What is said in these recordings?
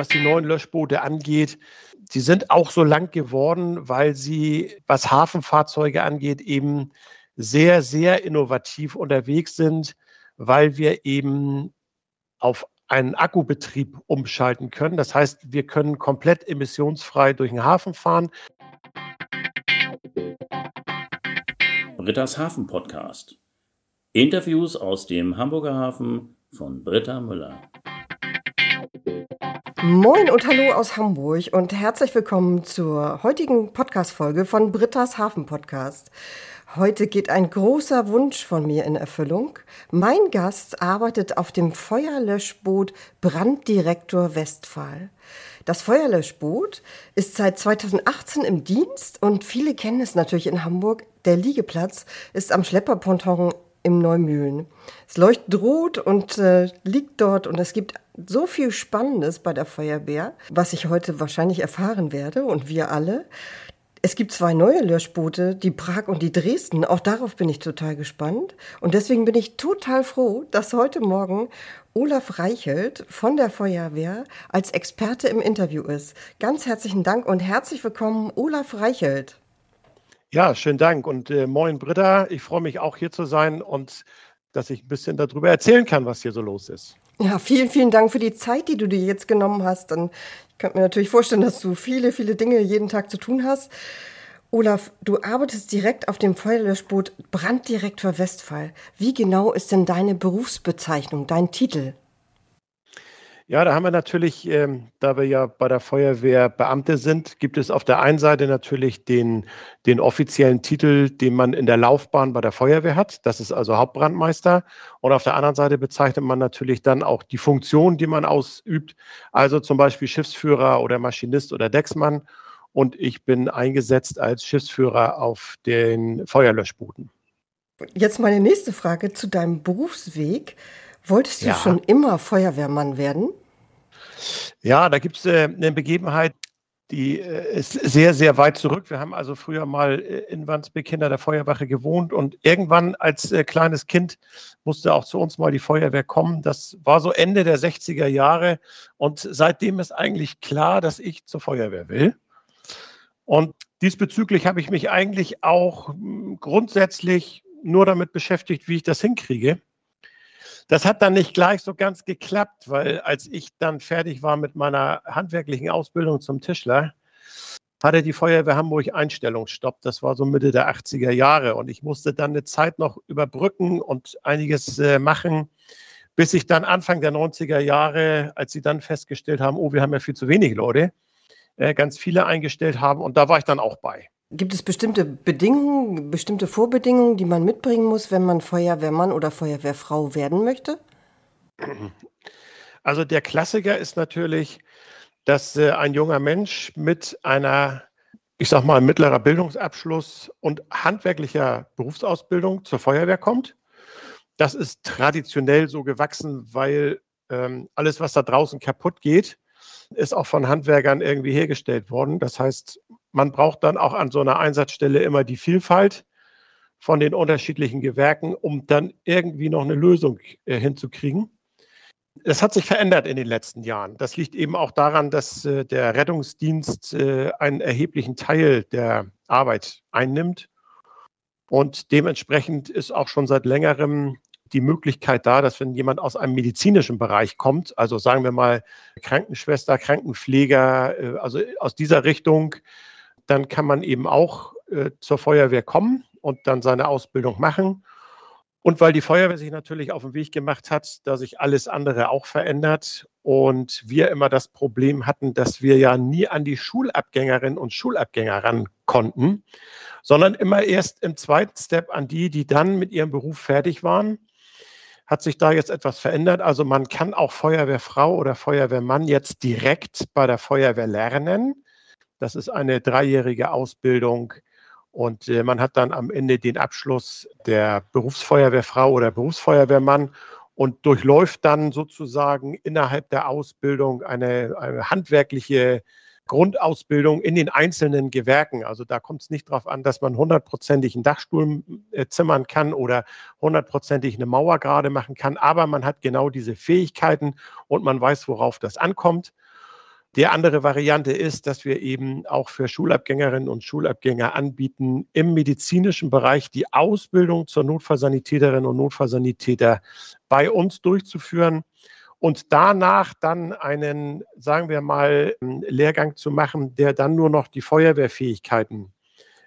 was die neuen Löschboote angeht. Sie sind auch so lang geworden, weil sie, was Hafenfahrzeuge angeht, eben sehr, sehr innovativ unterwegs sind, weil wir eben auf einen Akkubetrieb umschalten können. Das heißt, wir können komplett emissionsfrei durch den Hafen fahren. Britta's Hafen Podcast. Interviews aus dem Hamburger Hafen von Britta Müller. Moin und hallo aus Hamburg und herzlich willkommen zur heutigen Podcast-Folge von Britta's Hafen Podcast. Heute geht ein großer Wunsch von mir in Erfüllung. Mein Gast arbeitet auf dem Feuerlöschboot Branddirektor Westphal. Das Feuerlöschboot ist seit 2018 im Dienst und viele kennen es natürlich in Hamburg. Der Liegeplatz ist am Schlepperponton im Neumühlen. Es leuchtet rot und äh, liegt dort und es gibt so viel Spannendes bei der Feuerwehr, was ich heute wahrscheinlich erfahren werde und wir alle. Es gibt zwei neue Löschboote, die Prag und die Dresden. Auch darauf bin ich total gespannt. Und deswegen bin ich total froh, dass heute Morgen Olaf Reichelt von der Feuerwehr als Experte im Interview ist. Ganz herzlichen Dank und herzlich willkommen, Olaf Reichelt. Ja, schönen Dank und äh, moin Britta. Ich freue mich auch hier zu sein und dass ich ein bisschen darüber erzählen kann, was hier so los ist. Ja, vielen, vielen Dank für die Zeit, die du dir jetzt genommen hast. Und ich kann mir natürlich vorstellen, dass du viele, viele Dinge jeden Tag zu tun hast. Olaf, du arbeitest direkt auf dem Feuerlöschboot Branddirektor Westphal. Wie genau ist denn deine Berufsbezeichnung, dein Titel? Ja, da haben wir natürlich, ähm, da wir ja bei der Feuerwehr Beamte sind, gibt es auf der einen Seite natürlich den, den offiziellen Titel, den man in der Laufbahn bei der Feuerwehr hat. Das ist also Hauptbrandmeister. Und auf der anderen Seite bezeichnet man natürlich dann auch die Funktion, die man ausübt. Also zum Beispiel Schiffsführer oder Maschinist oder Decksmann. Und ich bin eingesetzt als Schiffsführer auf den Feuerlöschbooten. Jetzt meine nächste Frage zu deinem Berufsweg. Wolltest du ja. schon immer Feuerwehrmann werden? Ja, da gibt es äh, eine Begebenheit, die äh, ist sehr, sehr weit zurück. Wir haben also früher mal äh, in Wandsbek hinter der Feuerwache gewohnt und irgendwann als äh, kleines Kind musste auch zu uns mal die Feuerwehr kommen. Das war so Ende der 60er Jahre und seitdem ist eigentlich klar, dass ich zur Feuerwehr will. Und diesbezüglich habe ich mich eigentlich auch hm, grundsätzlich nur damit beschäftigt, wie ich das hinkriege. Das hat dann nicht gleich so ganz geklappt, weil als ich dann fertig war mit meiner handwerklichen Ausbildung zum Tischler, hatte die Feuerwehr Hamburg Einstellungsstopp. Das war so Mitte der 80er Jahre. Und ich musste dann eine Zeit noch überbrücken und einiges äh, machen, bis ich dann Anfang der 90er Jahre, als sie dann festgestellt haben, oh, wir haben ja viel zu wenig Leute, äh, ganz viele eingestellt haben. Und da war ich dann auch bei. Gibt es bestimmte Bedingungen, bestimmte Vorbedingungen, die man mitbringen muss, wenn man Feuerwehrmann oder Feuerwehrfrau werden möchte? Also der Klassiker ist natürlich, dass äh, ein junger Mensch mit einer, ich sag mal, mittlerer Bildungsabschluss und handwerklicher Berufsausbildung zur Feuerwehr kommt. Das ist traditionell so gewachsen, weil ähm, alles, was da draußen kaputt geht, ist auch von Handwerkern irgendwie hergestellt worden. Das heißt, man braucht dann auch an so einer Einsatzstelle immer die Vielfalt von den unterschiedlichen Gewerken, um dann irgendwie noch eine Lösung äh, hinzukriegen. Es hat sich verändert in den letzten Jahren. Das liegt eben auch daran, dass äh, der Rettungsdienst äh, einen erheblichen Teil der Arbeit einnimmt. Und dementsprechend ist auch schon seit längerem die Möglichkeit da, dass wenn jemand aus einem medizinischen Bereich kommt, also sagen wir mal Krankenschwester, Krankenpfleger, äh, also aus dieser Richtung, dann kann man eben auch äh, zur Feuerwehr kommen und dann seine Ausbildung machen. Und weil die Feuerwehr sich natürlich auf den Weg gemacht hat, da sich alles andere auch verändert und wir immer das Problem hatten, dass wir ja nie an die Schulabgängerinnen und Schulabgänger ran konnten, sondern immer erst im zweiten Step an die, die dann mit ihrem Beruf fertig waren hat sich da jetzt etwas verändert. Also man kann auch Feuerwehrfrau oder Feuerwehrmann jetzt direkt bei der Feuerwehr lernen. Das ist eine dreijährige Ausbildung und äh, man hat dann am Ende den Abschluss der Berufsfeuerwehrfrau oder Berufsfeuerwehrmann und durchläuft dann sozusagen innerhalb der Ausbildung eine, eine handwerkliche Grundausbildung in den einzelnen Gewerken. Also da kommt es nicht darauf an, dass man hundertprozentig einen Dachstuhl äh, zimmern kann oder hundertprozentig eine Mauer gerade machen kann, aber man hat genau diese Fähigkeiten und man weiß, worauf das ankommt. Die andere Variante ist, dass wir eben auch für Schulabgängerinnen und Schulabgänger anbieten, im medizinischen Bereich die Ausbildung zur Notfallsanitäterin und Notfallsanitäter bei uns durchzuführen und danach dann einen, sagen wir mal, Lehrgang zu machen, der dann nur noch die Feuerwehrfähigkeiten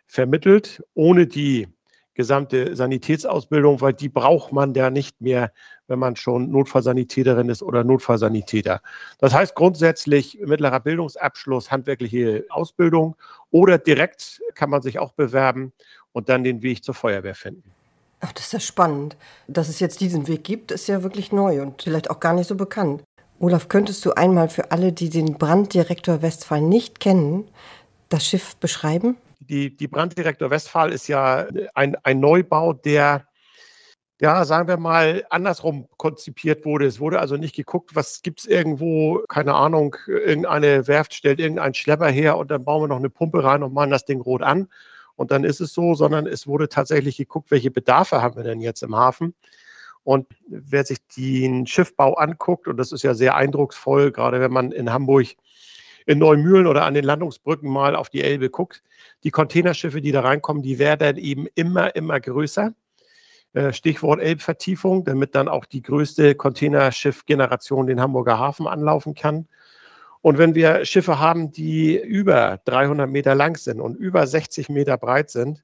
vermittelt, ohne die gesamte Sanitätsausbildung, weil die braucht man ja nicht mehr, wenn man schon Notfallsanitäterin ist oder Notfallsanitäter. Das heißt grundsätzlich mittlerer Bildungsabschluss, handwerkliche Ausbildung oder direkt kann man sich auch bewerben und dann den Weg zur Feuerwehr finden. Ach, das ist ja spannend. Dass es jetzt diesen Weg gibt, ist ja wirklich neu und vielleicht auch gar nicht so bekannt. Olaf, könntest du einmal für alle, die den Branddirektor Westphal nicht kennen, das Schiff beschreiben? Die, die Branddirektor Westphal ist ja ein, ein Neubau, der ja, sagen wir mal, andersrum konzipiert wurde. Es wurde also nicht geguckt, was gibt es irgendwo, keine Ahnung, irgendeine Werft stellt irgendeinen Schlepper her und dann bauen wir noch eine Pumpe rein und machen das Ding rot an. Und dann ist es so, sondern es wurde tatsächlich geguckt, welche Bedarfe haben wir denn jetzt im Hafen. Und wer sich den Schiffbau anguckt, und das ist ja sehr eindrucksvoll, gerade wenn man in Hamburg in Neumühlen oder an den Landungsbrücken mal auf die Elbe guckt, die Containerschiffe, die da reinkommen, die werden eben immer, immer größer. Äh, Stichwort Elbvertiefung, damit dann auch die größte Containerschiffgeneration den Hamburger Hafen anlaufen kann. Und wenn wir Schiffe haben, die über 300 Meter lang sind und über 60 Meter breit sind,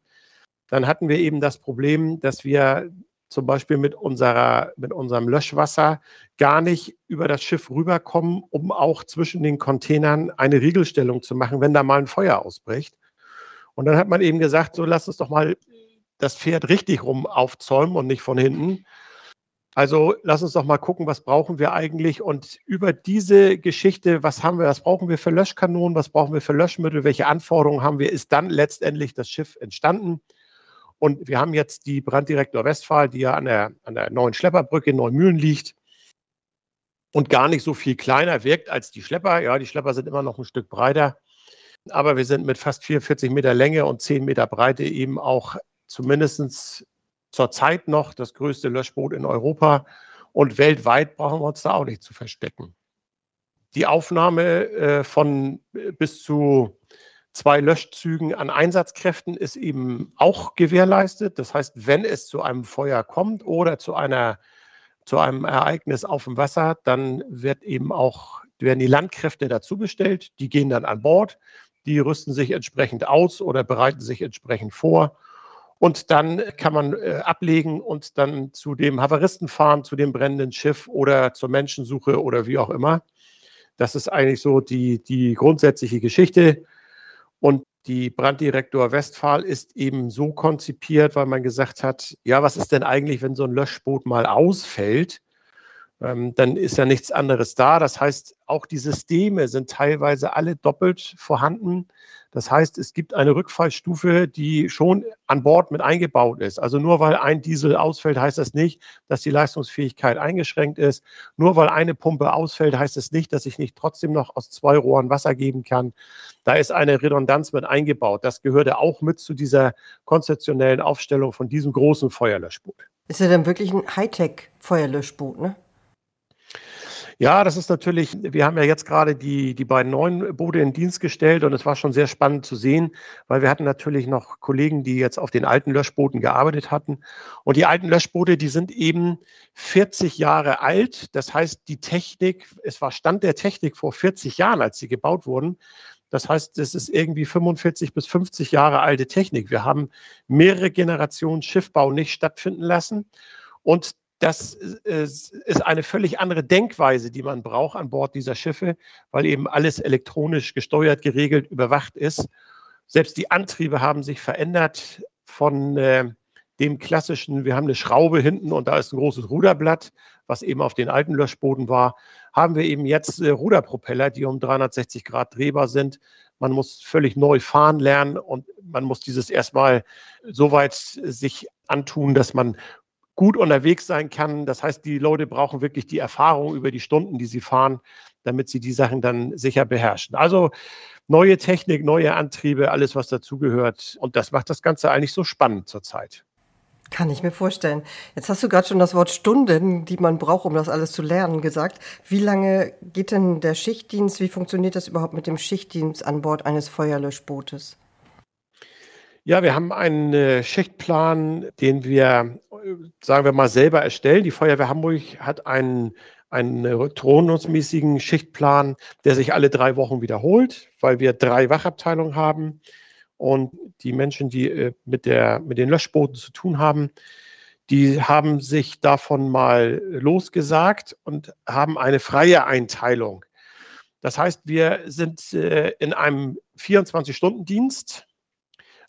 dann hatten wir eben das Problem, dass wir zum Beispiel mit, unserer, mit unserem Löschwasser gar nicht über das Schiff rüberkommen, um auch zwischen den Containern eine Riegelstellung zu machen, wenn da mal ein Feuer ausbricht. Und dann hat man eben gesagt, so lass uns doch mal das Pferd richtig rum aufzäumen und nicht von hinten. Also lass uns doch mal gucken, was brauchen wir eigentlich und über diese Geschichte, was haben wir, was brauchen wir für Löschkanonen, was brauchen wir für Löschmittel, welche Anforderungen haben wir, ist dann letztendlich das Schiff entstanden. Und wir haben jetzt die Branddirektor Westphal, die ja an der, an der neuen Schlepperbrücke in Neumühlen liegt und gar nicht so viel kleiner wirkt als die Schlepper. Ja, die Schlepper sind immer noch ein Stück breiter, aber wir sind mit fast 44 Meter Länge und 10 Meter Breite eben auch zumindest zurzeit noch das größte Löschboot in Europa. Und weltweit brauchen wir uns da auch nicht zu verstecken. Die Aufnahme äh, von äh, bis zu zwei Löschzügen an Einsatzkräften ist eben auch gewährleistet. Das heißt, wenn es zu einem Feuer kommt oder zu einer zu einem Ereignis auf dem Wasser, dann wird eben auch werden die Landkräfte dazu bestellt. Die gehen dann an Bord, die rüsten sich entsprechend aus oder bereiten sich entsprechend vor und dann kann man äh, ablegen und dann zu dem Havaristen fahren, zu dem brennenden Schiff oder zur Menschensuche oder wie auch immer. Das ist eigentlich so die, die grundsätzliche Geschichte. Und die Branddirektor Westphal ist eben so konzipiert, weil man gesagt hat, ja, was ist denn eigentlich, wenn so ein Löschboot mal ausfällt? Ähm, dann ist ja nichts anderes da. Das heißt, auch die Systeme sind teilweise alle doppelt vorhanden. Das heißt, es gibt eine Rückfallstufe, die schon an Bord mit eingebaut ist. Also nur weil ein Diesel ausfällt, heißt das nicht, dass die Leistungsfähigkeit eingeschränkt ist. Nur weil eine Pumpe ausfällt, heißt das nicht, dass ich nicht trotzdem noch aus zwei Rohren Wasser geben kann. Da ist eine Redundanz mit eingebaut. Das gehörte auch mit zu dieser konzeptionellen Aufstellung von diesem großen Feuerlöschboot. Ist ja dann wirklich ein Hightech-Feuerlöschboot, ne? Ja, das ist natürlich, wir haben ja jetzt gerade die, die beiden neuen Boote in Dienst gestellt und es war schon sehr spannend zu sehen, weil wir hatten natürlich noch Kollegen, die jetzt auf den alten Löschbooten gearbeitet hatten. Und die alten Löschboote, die sind eben 40 Jahre alt. Das heißt, die Technik, es war Stand der Technik vor 40 Jahren, als sie gebaut wurden. Das heißt, es ist irgendwie 45 bis 50 Jahre alte Technik. Wir haben mehrere Generationen Schiffbau nicht stattfinden lassen. Und das ist eine völlig andere Denkweise, die man braucht an Bord dieser Schiffe, weil eben alles elektronisch gesteuert, geregelt, überwacht ist. Selbst die Antriebe haben sich verändert von äh, dem klassischen, wir haben eine Schraube hinten und da ist ein großes Ruderblatt, was eben auf den alten Löschbooten war, haben wir eben jetzt äh, Ruderpropeller, die um 360 Grad drehbar sind. Man muss völlig neu fahren lernen und man muss dieses erstmal so weit sich antun, dass man gut unterwegs sein kann. Das heißt, die Leute brauchen wirklich die Erfahrung über die Stunden, die sie fahren, damit sie die Sachen dann sicher beherrschen. Also neue Technik, neue Antriebe, alles, was dazugehört. Und das macht das Ganze eigentlich so spannend zurzeit. Kann ich mir vorstellen. Jetzt hast du gerade schon das Wort Stunden, die man braucht, um das alles zu lernen, gesagt. Wie lange geht denn der Schichtdienst? Wie funktioniert das überhaupt mit dem Schichtdienst an Bord eines Feuerlöschbootes? Ja, wir haben einen äh, Schichtplan, den wir, sagen wir mal, selber erstellen. Die Feuerwehr Hamburg hat einen, einen turnusmäßigen Schichtplan, der sich alle drei Wochen wiederholt, weil wir drei Wachabteilungen haben. Und die Menschen, die äh, mit, der, mit den Löschbooten zu tun haben, die haben sich davon mal losgesagt und haben eine freie Einteilung. Das heißt, wir sind äh, in einem 24-Stunden-Dienst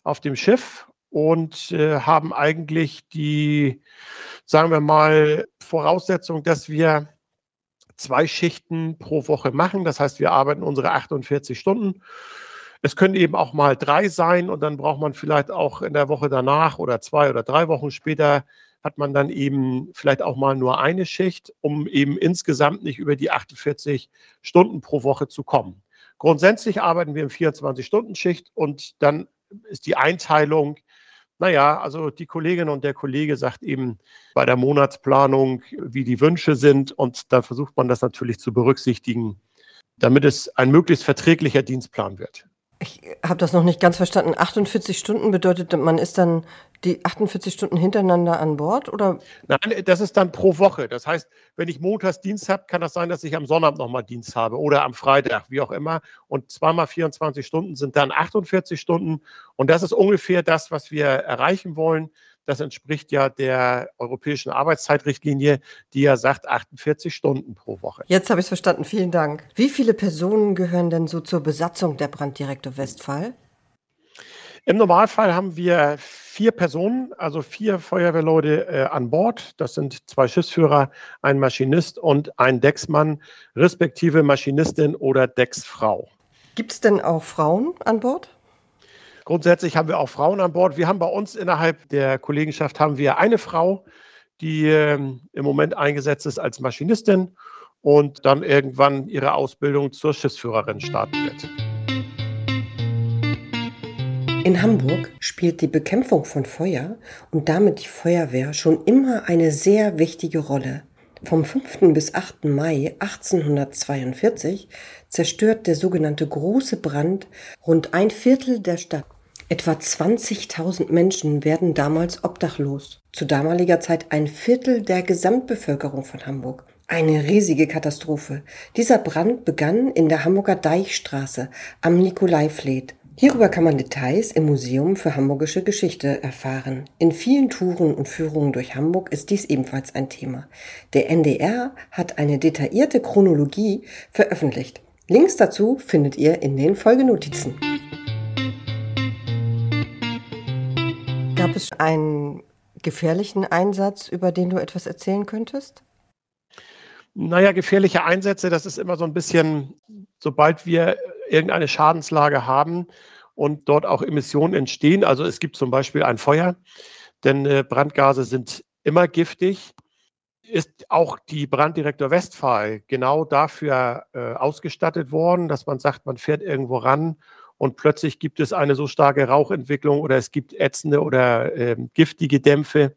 auf dem Schiff und äh, haben eigentlich die, sagen wir mal, Voraussetzung, dass wir zwei Schichten pro Woche machen. Das heißt, wir arbeiten unsere 48 Stunden es können eben auch mal drei sein und dann braucht man vielleicht auch in der Woche danach oder zwei oder drei Wochen später hat man dann eben vielleicht auch mal nur eine Schicht, um eben insgesamt nicht über die 48 Stunden pro Woche zu kommen. Grundsätzlich arbeiten wir im 24-Stunden-Schicht und dann ist die Einteilung, naja, also die Kollegin und der Kollege sagt eben bei der Monatsplanung, wie die Wünsche sind und da versucht man das natürlich zu berücksichtigen, damit es ein möglichst verträglicher Dienstplan wird. Ich habe das noch nicht ganz verstanden. 48 Stunden bedeutet, man ist dann die 48 Stunden hintereinander an Bord oder? Nein, das ist dann pro Woche. Das heißt, wenn ich montags Dienst habe, kann das sein, dass ich am Sonnabend nochmal Dienst habe oder am Freitag, wie auch immer. Und zweimal 24 Stunden sind dann 48 Stunden. Und das ist ungefähr das, was wir erreichen wollen. Das entspricht ja der europäischen Arbeitszeitrichtlinie, die ja sagt 48 Stunden pro Woche. Jetzt habe ich es verstanden. Vielen Dank. Wie viele Personen gehören denn so zur Besatzung der Branddirektor Westphal? Im Normalfall haben wir vier Personen, also vier Feuerwehrleute äh, an Bord. Das sind zwei Schiffsführer, ein Maschinist und ein Decksmann, respektive Maschinistin oder Decksfrau. Gibt es denn auch Frauen an Bord? Grundsätzlich haben wir auch Frauen an Bord. Wir haben bei uns innerhalb der Kollegenschaft haben wir eine Frau, die äh, im Moment eingesetzt ist als Maschinistin und dann irgendwann ihre Ausbildung zur Schiffsführerin starten wird. In Hamburg spielt die Bekämpfung von Feuer und damit die Feuerwehr schon immer eine sehr wichtige Rolle. Vom 5. bis 8. Mai 1842 zerstört der sogenannte Große Brand rund ein Viertel der Stadt. Etwa 20.000 Menschen werden damals obdachlos. Zu damaliger Zeit ein Viertel der Gesamtbevölkerung von Hamburg. Eine riesige Katastrophe. Dieser Brand begann in der Hamburger Deichstraße am Nikolaifleet. Hierüber kann man Details im Museum für Hamburgische Geschichte erfahren. In vielen Touren und Führungen durch Hamburg ist dies ebenfalls ein Thema. Der NDR hat eine detaillierte Chronologie veröffentlicht. Links dazu findet ihr in den Folgenotizen. Gab es einen gefährlichen Einsatz, über den du etwas erzählen könntest? Naja, gefährliche Einsätze, das ist immer so ein bisschen, sobald wir irgendeine Schadenslage haben und dort auch Emissionen entstehen. Also es gibt zum Beispiel ein Feuer, denn äh, Brandgase sind immer giftig. Ist auch die Branddirektor Westphal genau dafür äh, ausgestattet worden, dass man sagt, man fährt irgendwo ran und plötzlich gibt es eine so starke Rauchentwicklung oder es gibt ätzende oder äh, giftige Dämpfe,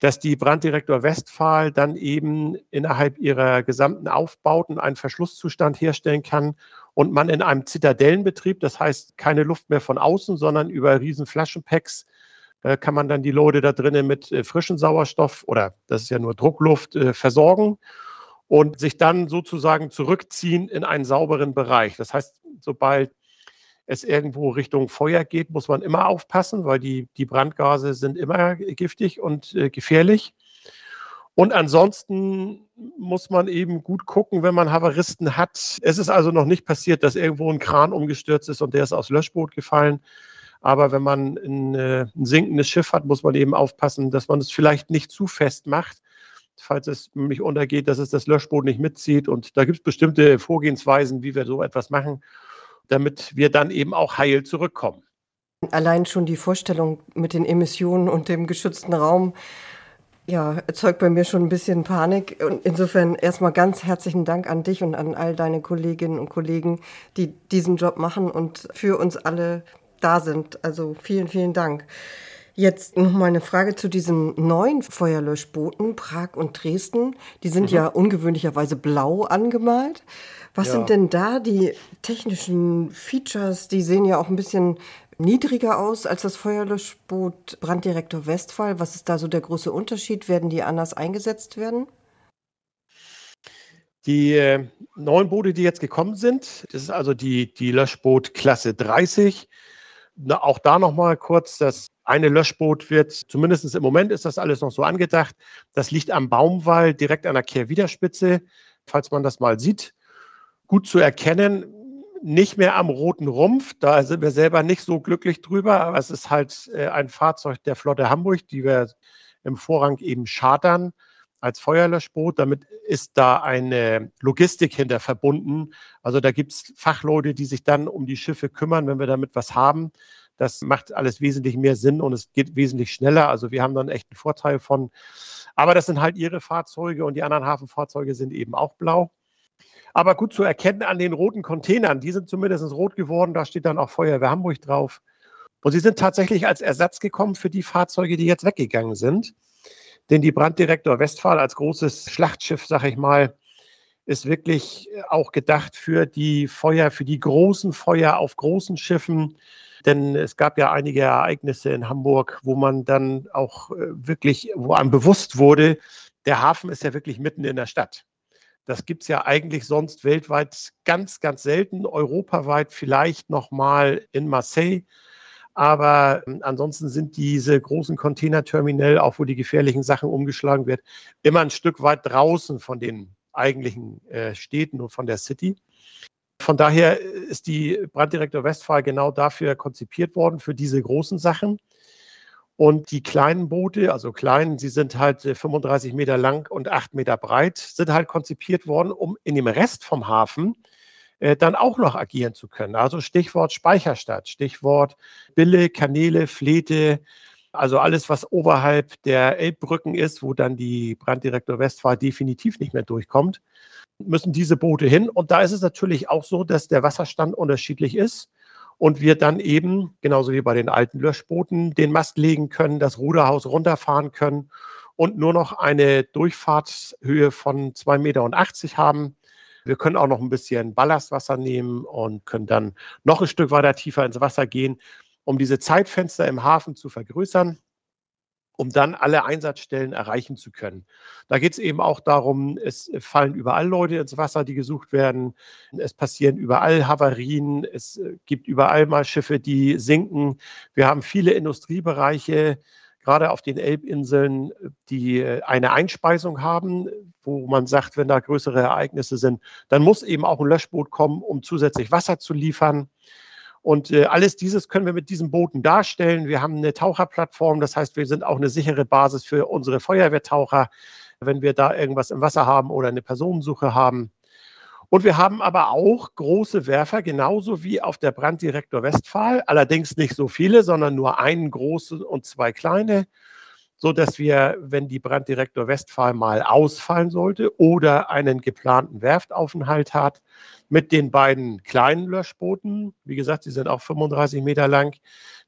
dass die Branddirektor Westphal dann eben innerhalb ihrer gesamten Aufbauten einen Verschlusszustand herstellen kann und man in einem Zitadellenbetrieb, das heißt keine Luft mehr von außen, sondern über riesen Flaschenpacks, äh, kann man dann die Leute da drinnen mit äh, frischem Sauerstoff oder das ist ja nur Druckluft äh, versorgen und sich dann sozusagen zurückziehen in einen sauberen Bereich. Das heißt, sobald es irgendwo Richtung Feuer geht, muss man immer aufpassen, weil die, die Brandgase sind immer giftig und äh, gefährlich. Und ansonsten muss man eben gut gucken, wenn man Havaristen hat. Es ist also noch nicht passiert, dass irgendwo ein Kran umgestürzt ist und der ist aus Löschboot gefallen. Aber wenn man ein, äh, ein sinkendes Schiff hat, muss man eben aufpassen, dass man es vielleicht nicht zu fest macht, falls es nämlich untergeht, dass es das Löschboot nicht mitzieht. Und da gibt es bestimmte Vorgehensweisen, wie wir so etwas machen damit wir dann eben auch heil zurückkommen. Allein schon die Vorstellung mit den Emissionen und dem geschützten Raum ja, erzeugt bei mir schon ein bisschen Panik. Und insofern erstmal ganz herzlichen Dank an dich und an all deine Kolleginnen und Kollegen, die diesen Job machen und für uns alle da sind. Also vielen, vielen Dank. Jetzt noch mal eine Frage zu diesen neuen Feuerlöschbooten, Prag und Dresden. Die sind mhm. ja ungewöhnlicherweise blau angemalt. Was ja. sind denn da die technischen Features? Die sehen ja auch ein bisschen niedriger aus als das Feuerlöschboot Branddirektor Westphal. Was ist da so der große Unterschied? Werden die anders eingesetzt werden? Die äh, neuen Boote, die jetzt gekommen sind, das ist also die, die Löschboot Klasse 30. Na, auch da nochmal kurz, das eine Löschboot wird, zumindest im Moment ist das alles noch so angedacht, das liegt am Baumwall direkt an der Kehrwiderspitze, falls man das mal sieht. Gut zu erkennen, nicht mehr am roten Rumpf, da sind wir selber nicht so glücklich drüber, aber es ist halt äh, ein Fahrzeug der Flotte Hamburg, die wir im Vorrang eben chartern als Feuerlöschboot. Damit ist da eine Logistik hinter verbunden. Also da gibt es Fachleute, die sich dann um die Schiffe kümmern, wenn wir damit was haben. Das macht alles wesentlich mehr Sinn und es geht wesentlich schneller. Also wir haben dann echt einen Vorteil von. Aber das sind halt ihre Fahrzeuge und die anderen Hafenfahrzeuge sind eben auch blau. Aber gut zu erkennen an den roten Containern, die sind zumindest rot geworden, da steht dann auch Feuerwehr Hamburg drauf. Und sie sind tatsächlich als Ersatz gekommen für die Fahrzeuge, die jetzt weggegangen sind. Denn die Branddirektor Westphal als großes Schlachtschiff, sag ich mal, ist wirklich auch gedacht für die Feuer, für die großen Feuer auf großen Schiffen. Denn es gab ja einige Ereignisse in Hamburg, wo man dann auch äh, wirklich, wo einem bewusst wurde, der Hafen ist ja wirklich mitten in der Stadt. Das gibt es ja eigentlich sonst weltweit ganz, ganz selten. Europaweit vielleicht nochmal in Marseille. Aber ähm, ansonsten sind diese großen Containerterminal, auch wo die gefährlichen Sachen umgeschlagen wird, immer ein Stück weit draußen von den eigentlichen äh, Städten und von der City. Von daher ist die Branddirektor Westphal genau dafür konzipiert worden, für diese großen Sachen. Und die kleinen Boote, also klein, sie sind halt 35 äh, Meter lang und 8 Meter breit, sind halt konzipiert worden, um in dem Rest vom Hafen äh, dann auch noch agieren zu können. Also Stichwort Speicherstadt, Stichwort Bille, Kanäle, Flete, also alles, was oberhalb der Elbbrücken ist, wo dann die Branddirektor Westfahrt definitiv nicht mehr durchkommt, müssen diese Boote hin. Und da ist es natürlich auch so, dass der Wasserstand unterschiedlich ist und wir dann eben, genauso wie bei den alten Löschbooten, den Mast legen können, das Ruderhaus runterfahren können und nur noch eine Durchfahrtshöhe von 2,80 Meter haben. Wir können auch noch ein bisschen Ballastwasser nehmen und können dann noch ein Stück weiter tiefer ins Wasser gehen, um diese Zeitfenster im Hafen zu vergrößern, um dann alle Einsatzstellen erreichen zu können. Da geht es eben auch darum, es fallen überall Leute ins Wasser, die gesucht werden. Es passieren überall Havarien. Es gibt überall mal Schiffe, die sinken. Wir haben viele Industriebereiche, gerade auf den Elbinseln, die äh, eine Einspeisung haben, wo man sagt, wenn da größere Ereignisse sind, dann muss eben auch ein Löschboot kommen, um zusätzlich Wasser zu liefern. Und äh, alles dieses können wir mit diesen Booten darstellen. Wir haben eine Taucherplattform, das heißt, wir sind auch eine sichere Basis für unsere Feuerwehrtaucher, wenn wir da irgendwas im Wasser haben oder eine Personensuche haben. Und wir haben aber auch große Werfer, genauso wie auf der Branddirektor Westphal. Allerdings nicht so viele, sondern nur einen großen und zwei kleine, so dass wir, wenn die Branddirektor Westphal mal ausfallen sollte oder einen geplanten Werftaufenthalt hat, mit den beiden kleinen Löschbooten, wie gesagt, sie sind auch 35 Meter lang,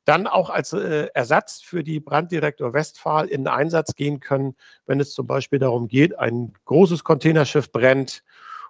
dann auch als äh, Ersatz für die Branddirektor Westphal in Einsatz gehen können, wenn es zum Beispiel darum geht, ein großes Containerschiff brennt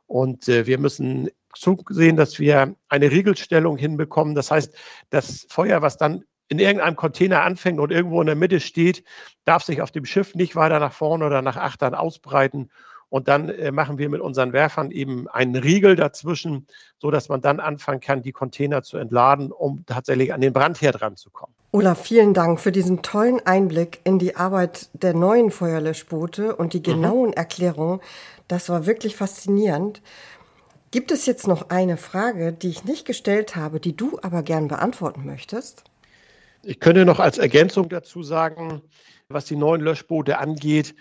und äh, wir müssen zusehen, dass wir eine Riegelstellung hinbekommen. Das heißt, das Feuer, was dann in irgendeinem Container anfängt und irgendwo in der Mitte steht, darf sich auf dem Schiff nicht weiter nach vorne oder nach achtern ausbreiten. Und dann äh, machen wir mit unseren Werfern eben einen Riegel dazwischen, so dass man dann anfangen kann, die Container zu entladen, um tatsächlich an den Brandherd ranzukommen. Olaf, vielen Dank für diesen tollen Einblick in die Arbeit der neuen Feuerlöschboote und die mhm. genauen mhm. Erklärungen das war wirklich faszinierend. Gibt es jetzt noch eine Frage, die ich nicht gestellt habe, die du aber gern beantworten möchtest? Ich könnte noch als Ergänzung dazu sagen, was die neuen Löschboote angeht,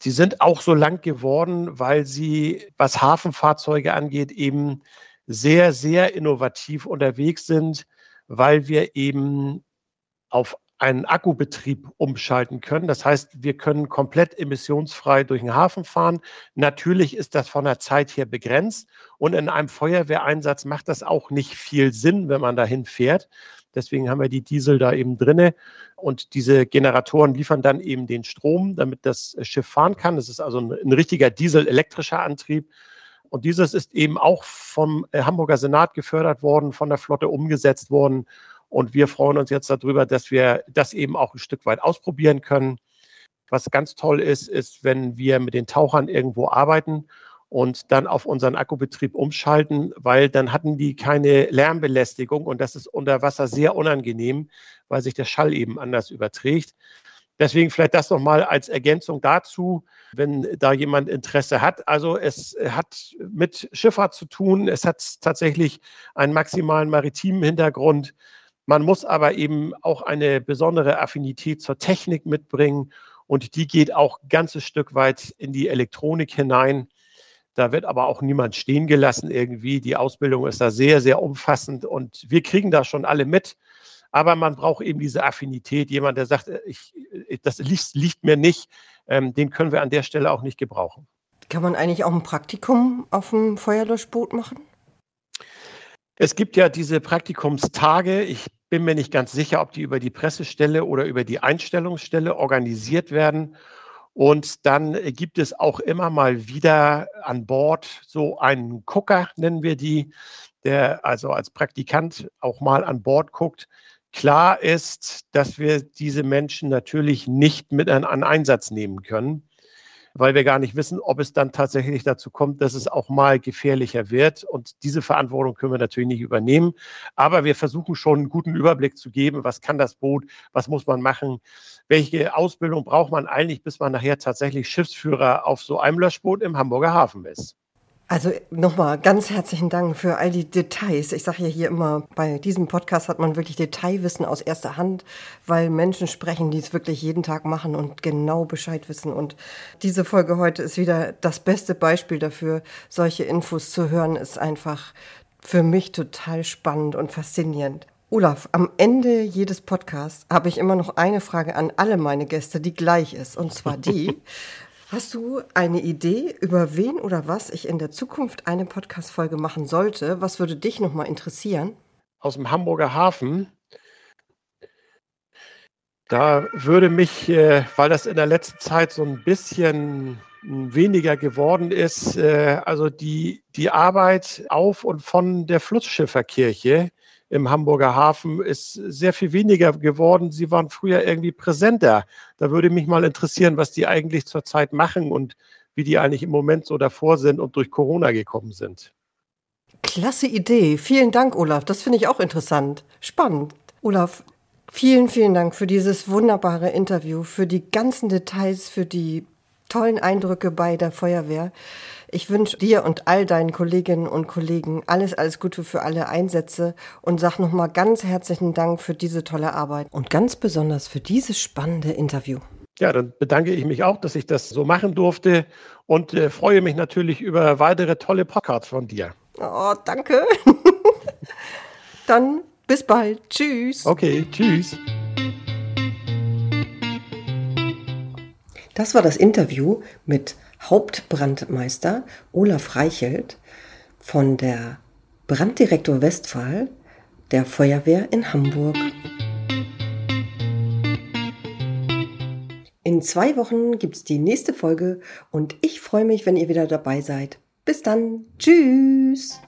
sie sind auch so lang geworden, weil sie, was Hafenfahrzeuge angeht, eben sehr, sehr innovativ unterwegs sind, weil wir eben auf einen Akkubetrieb umschalten können. Das heißt, wir können komplett emissionsfrei durch den Hafen fahren. Natürlich ist das von der Zeit her begrenzt und in einem Feuerwehreinsatz macht das auch nicht viel Sinn, wenn man dahin fährt. Deswegen haben wir die Diesel da eben drinne. Und diese Generatoren liefern dann eben den Strom, damit das Schiff fahren kann. Das ist also ein, ein richtiger dieselelektrischer Antrieb. Und dieses ist eben auch vom äh, Hamburger Senat gefördert worden, von der Flotte umgesetzt worden. Und wir freuen uns jetzt darüber, dass wir das eben auch ein Stück weit ausprobieren können. Was ganz toll ist, ist, wenn wir mit den Tauchern irgendwo arbeiten und dann auf unseren Akkubetrieb umschalten, weil dann hatten die keine Lärmbelästigung und das ist unter Wasser sehr unangenehm, weil sich der Schall eben anders überträgt. Deswegen vielleicht das nochmal als Ergänzung dazu, wenn da jemand Interesse hat. Also es hat mit Schifffahrt zu tun. Es hat tatsächlich einen maximalen maritimen Hintergrund. Man muss aber eben auch eine besondere Affinität zur Technik mitbringen und die geht auch ein ganzes Stück weit in die Elektronik hinein. Da wird aber auch niemand stehen gelassen irgendwie. Die Ausbildung ist da sehr, sehr umfassend und wir kriegen da schon alle mit. Aber man braucht eben diese Affinität. Jemand, der sagt, äh, ich, äh, das liegt, liegt mir nicht, ähm, den können wir an der Stelle auch nicht gebrauchen. Kann man eigentlich auch ein Praktikum auf dem Feuerlöschboot machen? Es gibt ja diese Praktikumstage. Ich bin mir nicht ganz sicher, ob die über die Pressestelle oder über die Einstellungsstelle organisiert werden. Und dann gibt es auch immer mal wieder an Bord so einen Gucker, nennen wir die, der also als Praktikant auch mal an Bord guckt, Klar ist, dass wir diese Menschen natürlich nicht mit an, an Einsatz nehmen können, weil wir gar nicht wissen, ob es dann tatsächlich dazu kommt, dass es auch mal gefährlicher wird. Und diese Verantwortung können wir natürlich nicht übernehmen. Aber wir versuchen schon einen guten Überblick zu geben, was kann das Boot, was muss man machen, welche Ausbildung braucht man eigentlich, bis man nachher tatsächlich Schiffsführer auf so einem Löschboot im Hamburger Hafen ist. Also nochmal ganz herzlichen Dank für all die Details. Ich sage ja hier immer, bei diesem Podcast hat man wirklich Detailwissen aus erster Hand, weil Menschen sprechen, die es wirklich jeden Tag machen und genau Bescheid wissen. Und diese Folge heute ist wieder das beste Beispiel dafür. Solche Infos zu hören ist einfach für mich total spannend und faszinierend. Olaf, am Ende jedes Podcasts habe ich immer noch eine Frage an alle meine Gäste, die gleich ist. Und zwar die, Hast du eine Idee, über wen oder was ich in der Zukunft eine Podcast-Folge machen sollte? Was würde dich nochmal interessieren? Aus dem Hamburger Hafen. Da würde mich, äh, weil das in der letzten Zeit so ein bisschen weniger geworden ist, äh, also die, die Arbeit auf und von der Flussschifferkirche im Hamburger Hafen ist sehr viel weniger geworden. Sie waren früher irgendwie präsenter. Da würde mich mal interessieren, was die eigentlich zurzeit machen und wie die eigentlich im Moment so davor sind und durch Corona gekommen sind. Klasse Idee. Vielen Dank, Olaf. Das finde ich auch interessant. Spannend. Olaf, vielen, vielen Dank für dieses wunderbare Interview, für die ganzen Details, für die tollen Eindrücke bei der Feuerwehr. Ich wünsche dir und all deinen Kolleginnen und Kollegen alles, alles Gute für alle Einsätze und sag nochmal ganz herzlichen Dank für diese tolle Arbeit und ganz besonders für dieses spannende Interview. Ja, dann bedanke ich mich auch, dass ich das so machen durfte und äh, freue mich natürlich über weitere tolle Podcasts von dir. Oh, danke. dann bis bald. Tschüss. Okay, tschüss. Das war das Interview mit Hauptbrandmeister Olaf Reichelt von der Branddirektor Westphal der Feuerwehr in Hamburg. In zwei Wochen gibt es die nächste Folge und ich freue mich, wenn ihr wieder dabei seid. Bis dann. Tschüss.